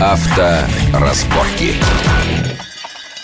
Авторазборки.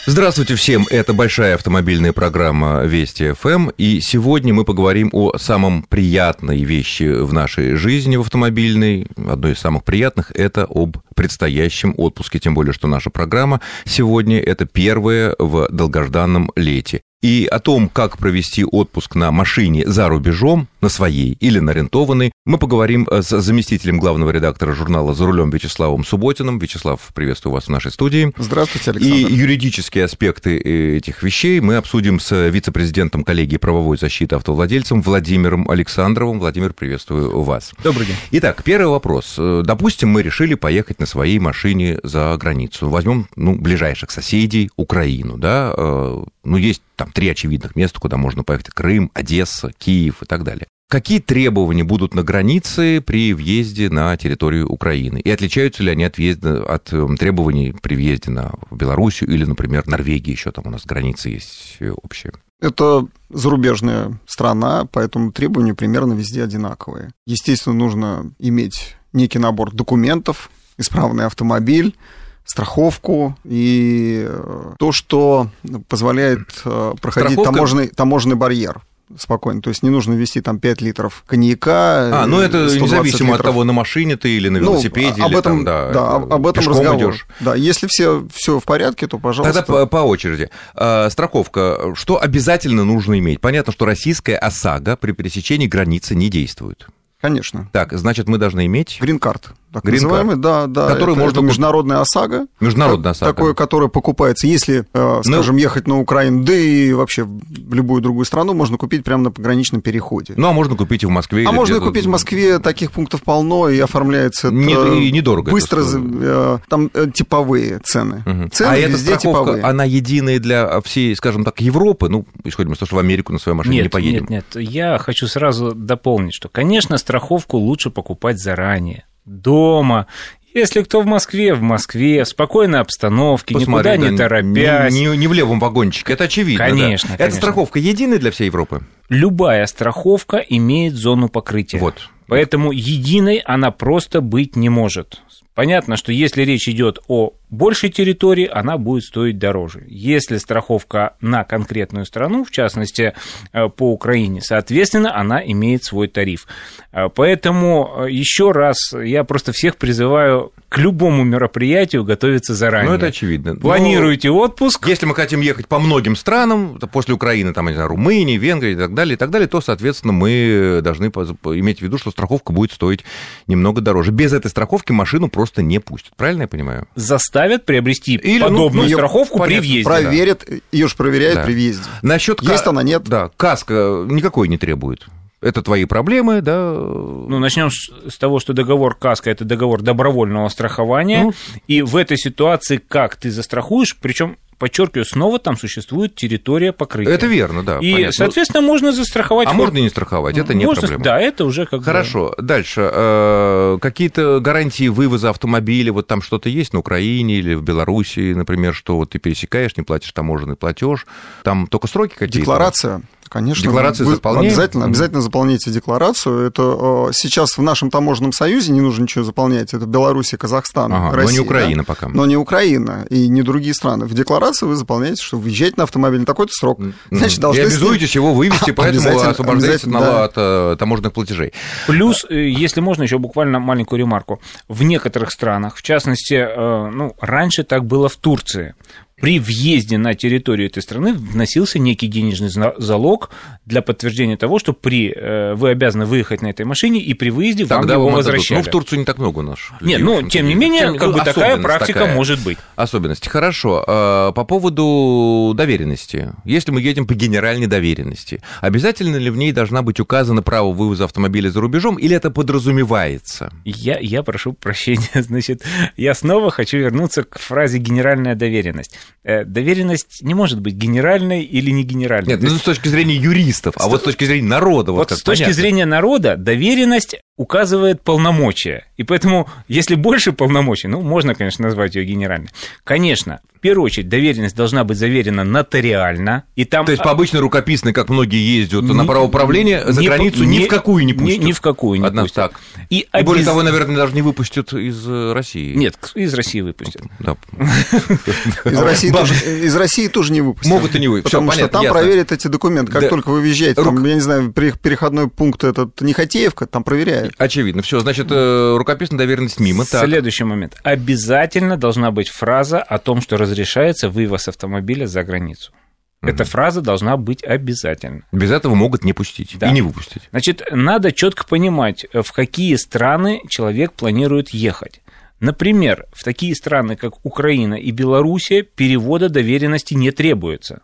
Здравствуйте всем, это большая автомобильная программа Вести ФМ, и сегодня мы поговорим о самом приятной вещи в нашей жизни в автомобильной. Одной из самых приятных – это об предстоящем отпуске, тем более, что наша программа сегодня – это первая в долгожданном лете. И о том, как провести отпуск на машине за рубежом, на своей или на арендованной, мы поговорим с заместителем главного редактора журнала «За рулем» Вячеславом Субботиным. Вячеслав, приветствую вас в нашей студии. Здравствуйте, Александр. И юридические аспекты этих вещей мы обсудим с вице-президентом коллегии правовой защиты автовладельцам Владимиром Александровым. Владимир, приветствую вас. Добрый день. Итак, первый вопрос. Допустим, мы решили поехать на своей машине за границу. Возьмем ну, ближайших соседей, Украину, да, ну, есть там три очевидных места, куда можно поехать. Крым, Одесса, Киев и так далее. Какие требования будут на границе при въезде на территорию Украины? И отличаются ли они от, въезда, от требований при въезде на Белоруссию или, например, Норвегии? Еще там у нас границы есть общие. Это зарубежная страна, поэтому требования примерно везде одинаковые. Естественно, нужно иметь некий набор документов, исправный автомобиль, страховку и то, что позволяет проходить таможенный, таможенный барьер спокойно. То есть не нужно вести там 5 литров коньяка. А, ну это независимо литров. от того, на машине ты или на велосипеде. Ну, об или этом, там, да, да, об этом разговор. Идешь. Да, если все, все в порядке, то, пожалуйста. Тогда по, по очереди. А, страховка. Что обязательно нужно иметь? Понятно, что российская ОСАГО при пересечении границы не действует. Конечно. Так, значит, мы должны иметь... Грин-карт так Green называемый, да, да. Который это, можно... это международная ОСАГО. Международная ОСАГО. Такое, которое покупается, если, э, скажем, ну... ехать на Украину, да и вообще в любую другую страну, можно купить прямо на пограничном переходе. Ну, а можно купить и в Москве. А можно купить в Москве, таких пунктов полно, и оформляется это Не, и недорого. Быстро, э, там э, типовые цены. Угу. Цены а везде эта страховка, типовые. она единая для всей, скажем так, Европы? Ну, исходим из того, что в Америку на своей машине нет, не поедем. Нет, нет, я хочу сразу дополнить, что, конечно, страховку лучше покупать заранее дома если кто в Москве, в Москве, в спокойной обстановке, Посмотри, никуда да, не торопясь. Не, не, не в левом вагончике, это очевидно. Конечно, да. конечно. Эта страховка единая для всей Европы? Любая страховка имеет зону покрытия. Вот. Поэтому единой она просто быть не может. Понятно, что если речь идет о большей территории, она будет стоить дороже. Если страховка на конкретную страну, в частности э, по Украине, соответственно, она имеет свой тариф. Э, поэтому э, еще раз я просто всех призываю к любому мероприятию готовиться заранее. Ну, это очевидно. Планируйте Но отпуск. Если мы хотим ехать по многим странам, после Украины, там, не знаю, Румынии, Венгрии и так далее, и так далее, то, соответственно, мы должны иметь в виду, что страховка будет стоить немного дороже. Без этой страховки машину просто не пустят. Правильно я понимаю? Заставят приобрести Или, ну, подобную ну, страховку понятно, при въезде. Проверят, да. ее же проверяют да. при въезде. Насчет Есть она, нет? Да, каска никакой не требует это твои проблемы, да. Ну, начнем с того, что договор КАСКО это договор добровольного страхования. Ну. И в этой ситуации как ты застрахуешь, причем подчеркиваю, снова там существует территория покрытия. Это верно, да. И, понятно. соответственно, можно застраховать. А хор... можно не страховать, это не можно, проблема. Да, это уже как Хорошо, дальше. Э, какие-то гарантии вывоза автомобиля, вот там что-то есть на Украине или в Белоруссии, например, что вот ты пересекаешь, не платишь таможенный платеж, там только сроки какие-то? Декларация. Конечно, декларацию вы заполняем? Обязательно, обязательно заполняйте декларацию. Это сейчас в нашем таможенном союзе не нужно ничего заполнять. Это Беларусь, Казахстан, ага, Россия. Но не Украина да? пока. Но не Украина и не другие страны. В декларации вы заполняете, что въезжать на автомобиль на такой-то срок. Значит, должны... И обязуетесь его вывести, поэтому освобождаетесь да. от э, таможенных платежей. Плюс, э, если можно, еще буквально маленькую ремарку. В некоторых странах, в частности, э, ну, раньше так было в Турции при въезде на территорию этой страны вносился некий денежный залог для подтверждения того, что при, э, вы обязаны выехать на этой машине, и при выезде Тогда вам его возвращали. Ну, в Турцию не так много у нас. Нет, ну, тем не менее, тем, как бы такая практика такая. может быть. Особенность. Хорошо. А, по поводу доверенности. Если мы едем по генеральной доверенности, обязательно ли в ней должна быть указано право вывоза автомобиля за рубежом, или это подразумевается? Я, я прошу прощения, значит, я снова хочу вернуться к фразе «генеральная доверенность». Э, доверенность не может быть генеральной или не генеральной. Нет, ну, с точки зрения юристов, а вот с точки зрения народа. Вот, вот с точки понятно. зрения народа доверенность указывает полномочия. И поэтому, если больше полномочий, ну, можно, конечно, назвать ее генеральной. Конечно, в первую очередь, доверенность должна быть заверена нотариально. И там... То есть, по обычной рукописной, как многие ездят на правоуправление, за границу ни, ни в какую не пустят. Ни, ни в какую не Одна, пустят. Так. И, и обез... более того, наверное, даже не выпустят из э, России. Нет, из России выпустят. Да. Из России, тоже, из России тоже не выпустят. Могут и не выпустить. Потому что там проверят эти документы. Как только вы въезжаете, там, я не знаю, переходной пункт этот Нехотеевка, там проверяют. Очевидно. Все, значит, э, рукописная доверенность мимо. Следующий момент. Обязательно должна быть фраза о том, что разрешается вывоз автомобиля за границу. Эта фраза должна быть обязательно. Без этого могут не пустить да. и не выпустить. Значит, надо четко понимать, в какие страны человек планирует ехать. Например, в такие страны, как Украина и Белоруссия, перевода доверенности не требуется.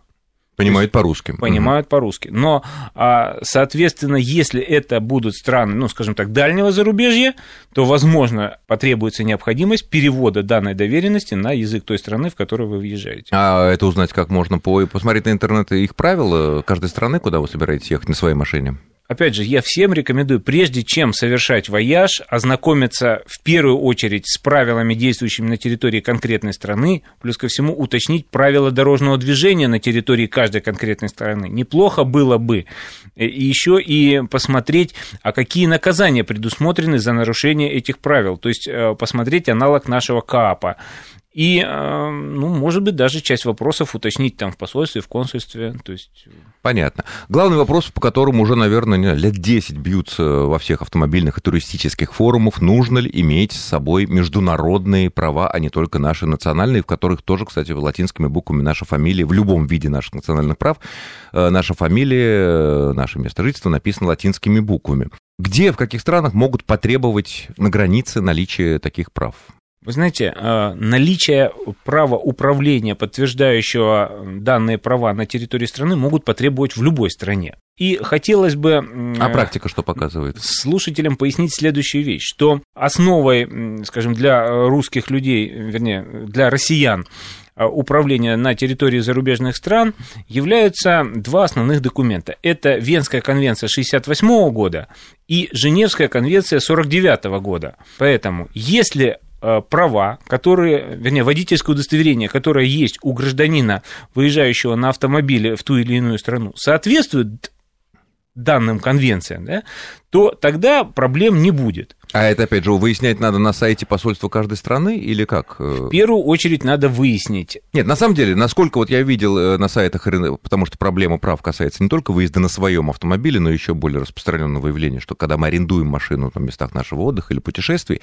Понимают по-русски. Понимают угу. по-русски. Но, а, соответственно, если это будут страны, ну, скажем так, дальнего зарубежья, то, возможно, потребуется необходимость перевода данной доверенности на язык той страны, в которую вы въезжаете. А это узнать как можно? По, посмотреть на интернет их правила каждой страны, куда вы собираетесь ехать на своей машине? Опять же, я всем рекомендую, прежде чем совершать вояж, ознакомиться в первую очередь с правилами, действующими на территории конкретной страны, плюс ко всему уточнить правила дорожного движения на территории каждой конкретной страны. Неплохо было бы и еще и посмотреть, а какие наказания предусмотрены за нарушение этих правил, то есть э, посмотреть аналог нашего КАПа. И, э, ну, может быть, даже часть вопросов уточнить там в посольстве, в консульстве. То есть... Понятно. Главный вопрос, по которому уже, наверное, лет 10 бьются во всех автомобильных и туристических форумах, нужно ли иметь с собой международные права, а не только наши национальные, в которых тоже, кстати, латинскими буквами наша фамилия, в любом виде наших национальных прав, э, наша фамилия, э, наше место жительства написано латинскими буквами. Где, в каких странах могут потребовать на границе наличие таких прав? Вы знаете, э, наличие права управления, подтверждающего данные права на территории страны, могут потребовать в любой стране. И хотелось бы... А практика что показывает? Слушателям пояснить следующую вещь, что основой, скажем, для русских людей, вернее, для россиян, э, управления на территории зарубежных стран являются два основных документа. Это Венская конвенция 1968 года и Женевская конвенция 1949 года. Поэтому, если Э, права, которые, вернее, водительское удостоверение, которое есть у гражданина, выезжающего на автомобиле в ту или иную страну, соответствует данным конвенциям, да, то тогда проблем не будет. А это, опять же, выяснять надо на сайте посольства каждой страны или как? В первую очередь надо выяснить. Нет, на самом деле, насколько вот я видел э, на сайтах, потому что проблема прав касается не только выезда на своем автомобиле, но еще более распространенного явления, что когда мы арендуем машину в местах нашего отдыха или путешествий,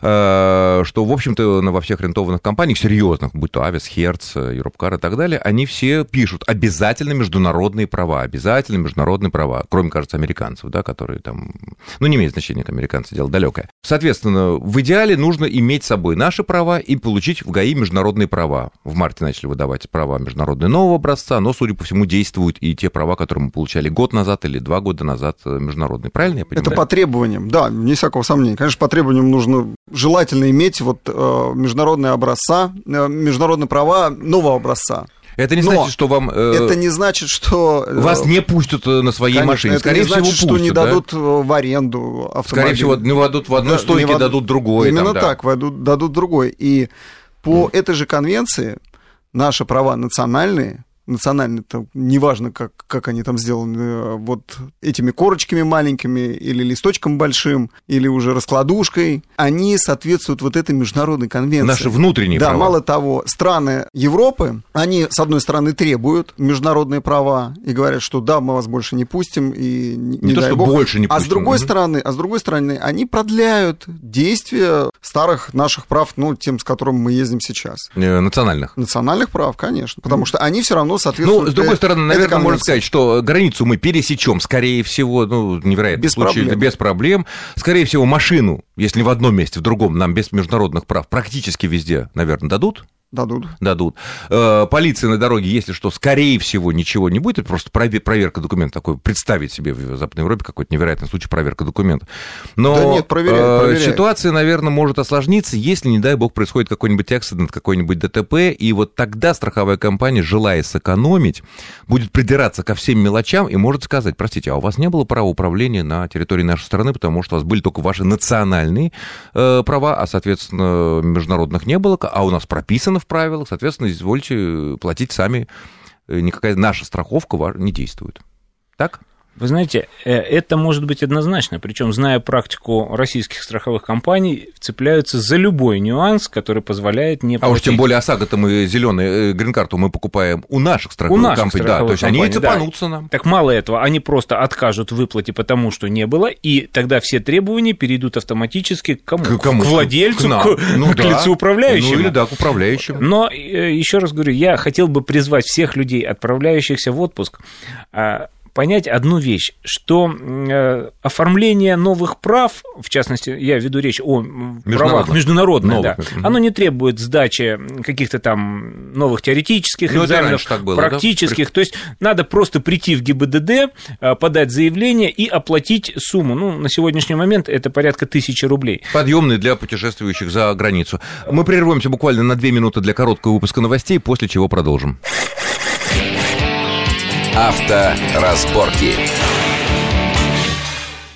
э, что, в общем-то, во всех арендованных компаниях, серьезных, будь то Авис, Херц, Европкар и так далее, они все пишут обязательно международные права, обязательно международные права, кроме, кажется, американцев, да, которые там, ну, не имеет значения, как американцы делают, далекое. Соответственно, в идеале нужно иметь с собой наши права и получить в ГАИ международные права. В марте начали выдавать права международные нового образца, но, судя по всему, действуют и те права, которые мы получали год назад или два года назад э, международные. Правильно я понимаю? Это по требованиям, да, не всякого сомнения. Конечно, по требованиям нужно желательно иметь вот э, международные образца, э, международные права нового образца. Это не Но значит, что вам... Э, это не значит, что... Э, вас не пустят э, на своей конечно, машине. Скорее это не значит, всего, пустят, что не дадут да? в аренду автомобиль. Скорее всего, не дадут в одной да, стойке, в... дадут другой. Именно там, да. так, дадут, дадут другой. И по mm. этой же конвенции наши права национальные национальные, там, неважно, как, как они там сделаны, э, вот этими корочками маленькими или листочком большим, или уже раскладушкой, они соответствуют вот этой международной конвенции. Наши внутренние да, права. мало того, страны Европы, они, с одной стороны, требуют международные права и говорят, что да, мы вас больше не пустим, и не, не то, что бог. больше не пустим. А с другой угу. стороны, а с другой стороны, они продляют действия старых наших прав, ну, тем, с которым мы ездим сейчас. Э, национальных. Национальных прав, конечно, потому что они все равно равно соответствует. Ну, с другой стороны, наверное, можно сказать, что границу мы пересечем, скорее всего, ну, невероятно без случае, проблем. без проблем. Скорее всего, машину, если в одном месте, в другом, нам без международных прав практически везде, наверное, дадут Дадут. Дадут. Э, полиция на дороге, если что, скорее всего, ничего не будет. Это просто проверка документов. Такой представить себе в Западной Европе какой-то невероятный случай проверка документов. Но да нет, проверяют, проверяют. ситуация, наверное, может осложниться, если, не дай бог, происходит какой-нибудь акцидент, какой-нибудь ДТП, и вот тогда страховая компания, желая сэкономить, будет придираться ко всем мелочам и может сказать, простите, а у вас не было права управления на территории нашей страны, потому что у вас были только ваши национальные э, права, а, соответственно, международных не было, а у нас прописано в правилах, соответственно, извольте платить сами, э, никакая наша страховка не действует. Так? Вы знаете, э, это может быть однозначно, причем, зная практику российских страховых компаний, цепляются за любой нюанс, который позволяет не платить. А уж тем более ОСАГО-то мы зеленый грин-карту мы покупаем у наших страховых у наших компаний. Страховых да, то есть компаний, они цепанутся да. нам. Так мало этого, они просто откажут в выплате, потому что не было, и тогда все требования перейдут автоматически к кому? К, кому? к владельцу, к, к, ну, к да. лицу управляющему. Ну или да, к управляющему. Но э, еще раз говорю, я хотел бы призвать всех людей, отправляющихся в отпуск, а, понять одну вещь, что э, оформление новых прав, в частности, я веду речь о правах международных, да, оно не требует сдачи каких-то там новых теоретических ну, экзаменов, было, практических, да? то есть надо просто прийти в ГИБДД, э, подать заявление и оплатить сумму. Ну, на сегодняшний момент это порядка тысячи рублей. Подъемный для путешествующих за границу. Мы прервемся буквально на две минуты для короткого выпуска новостей, после чего продолжим. Авторазборки.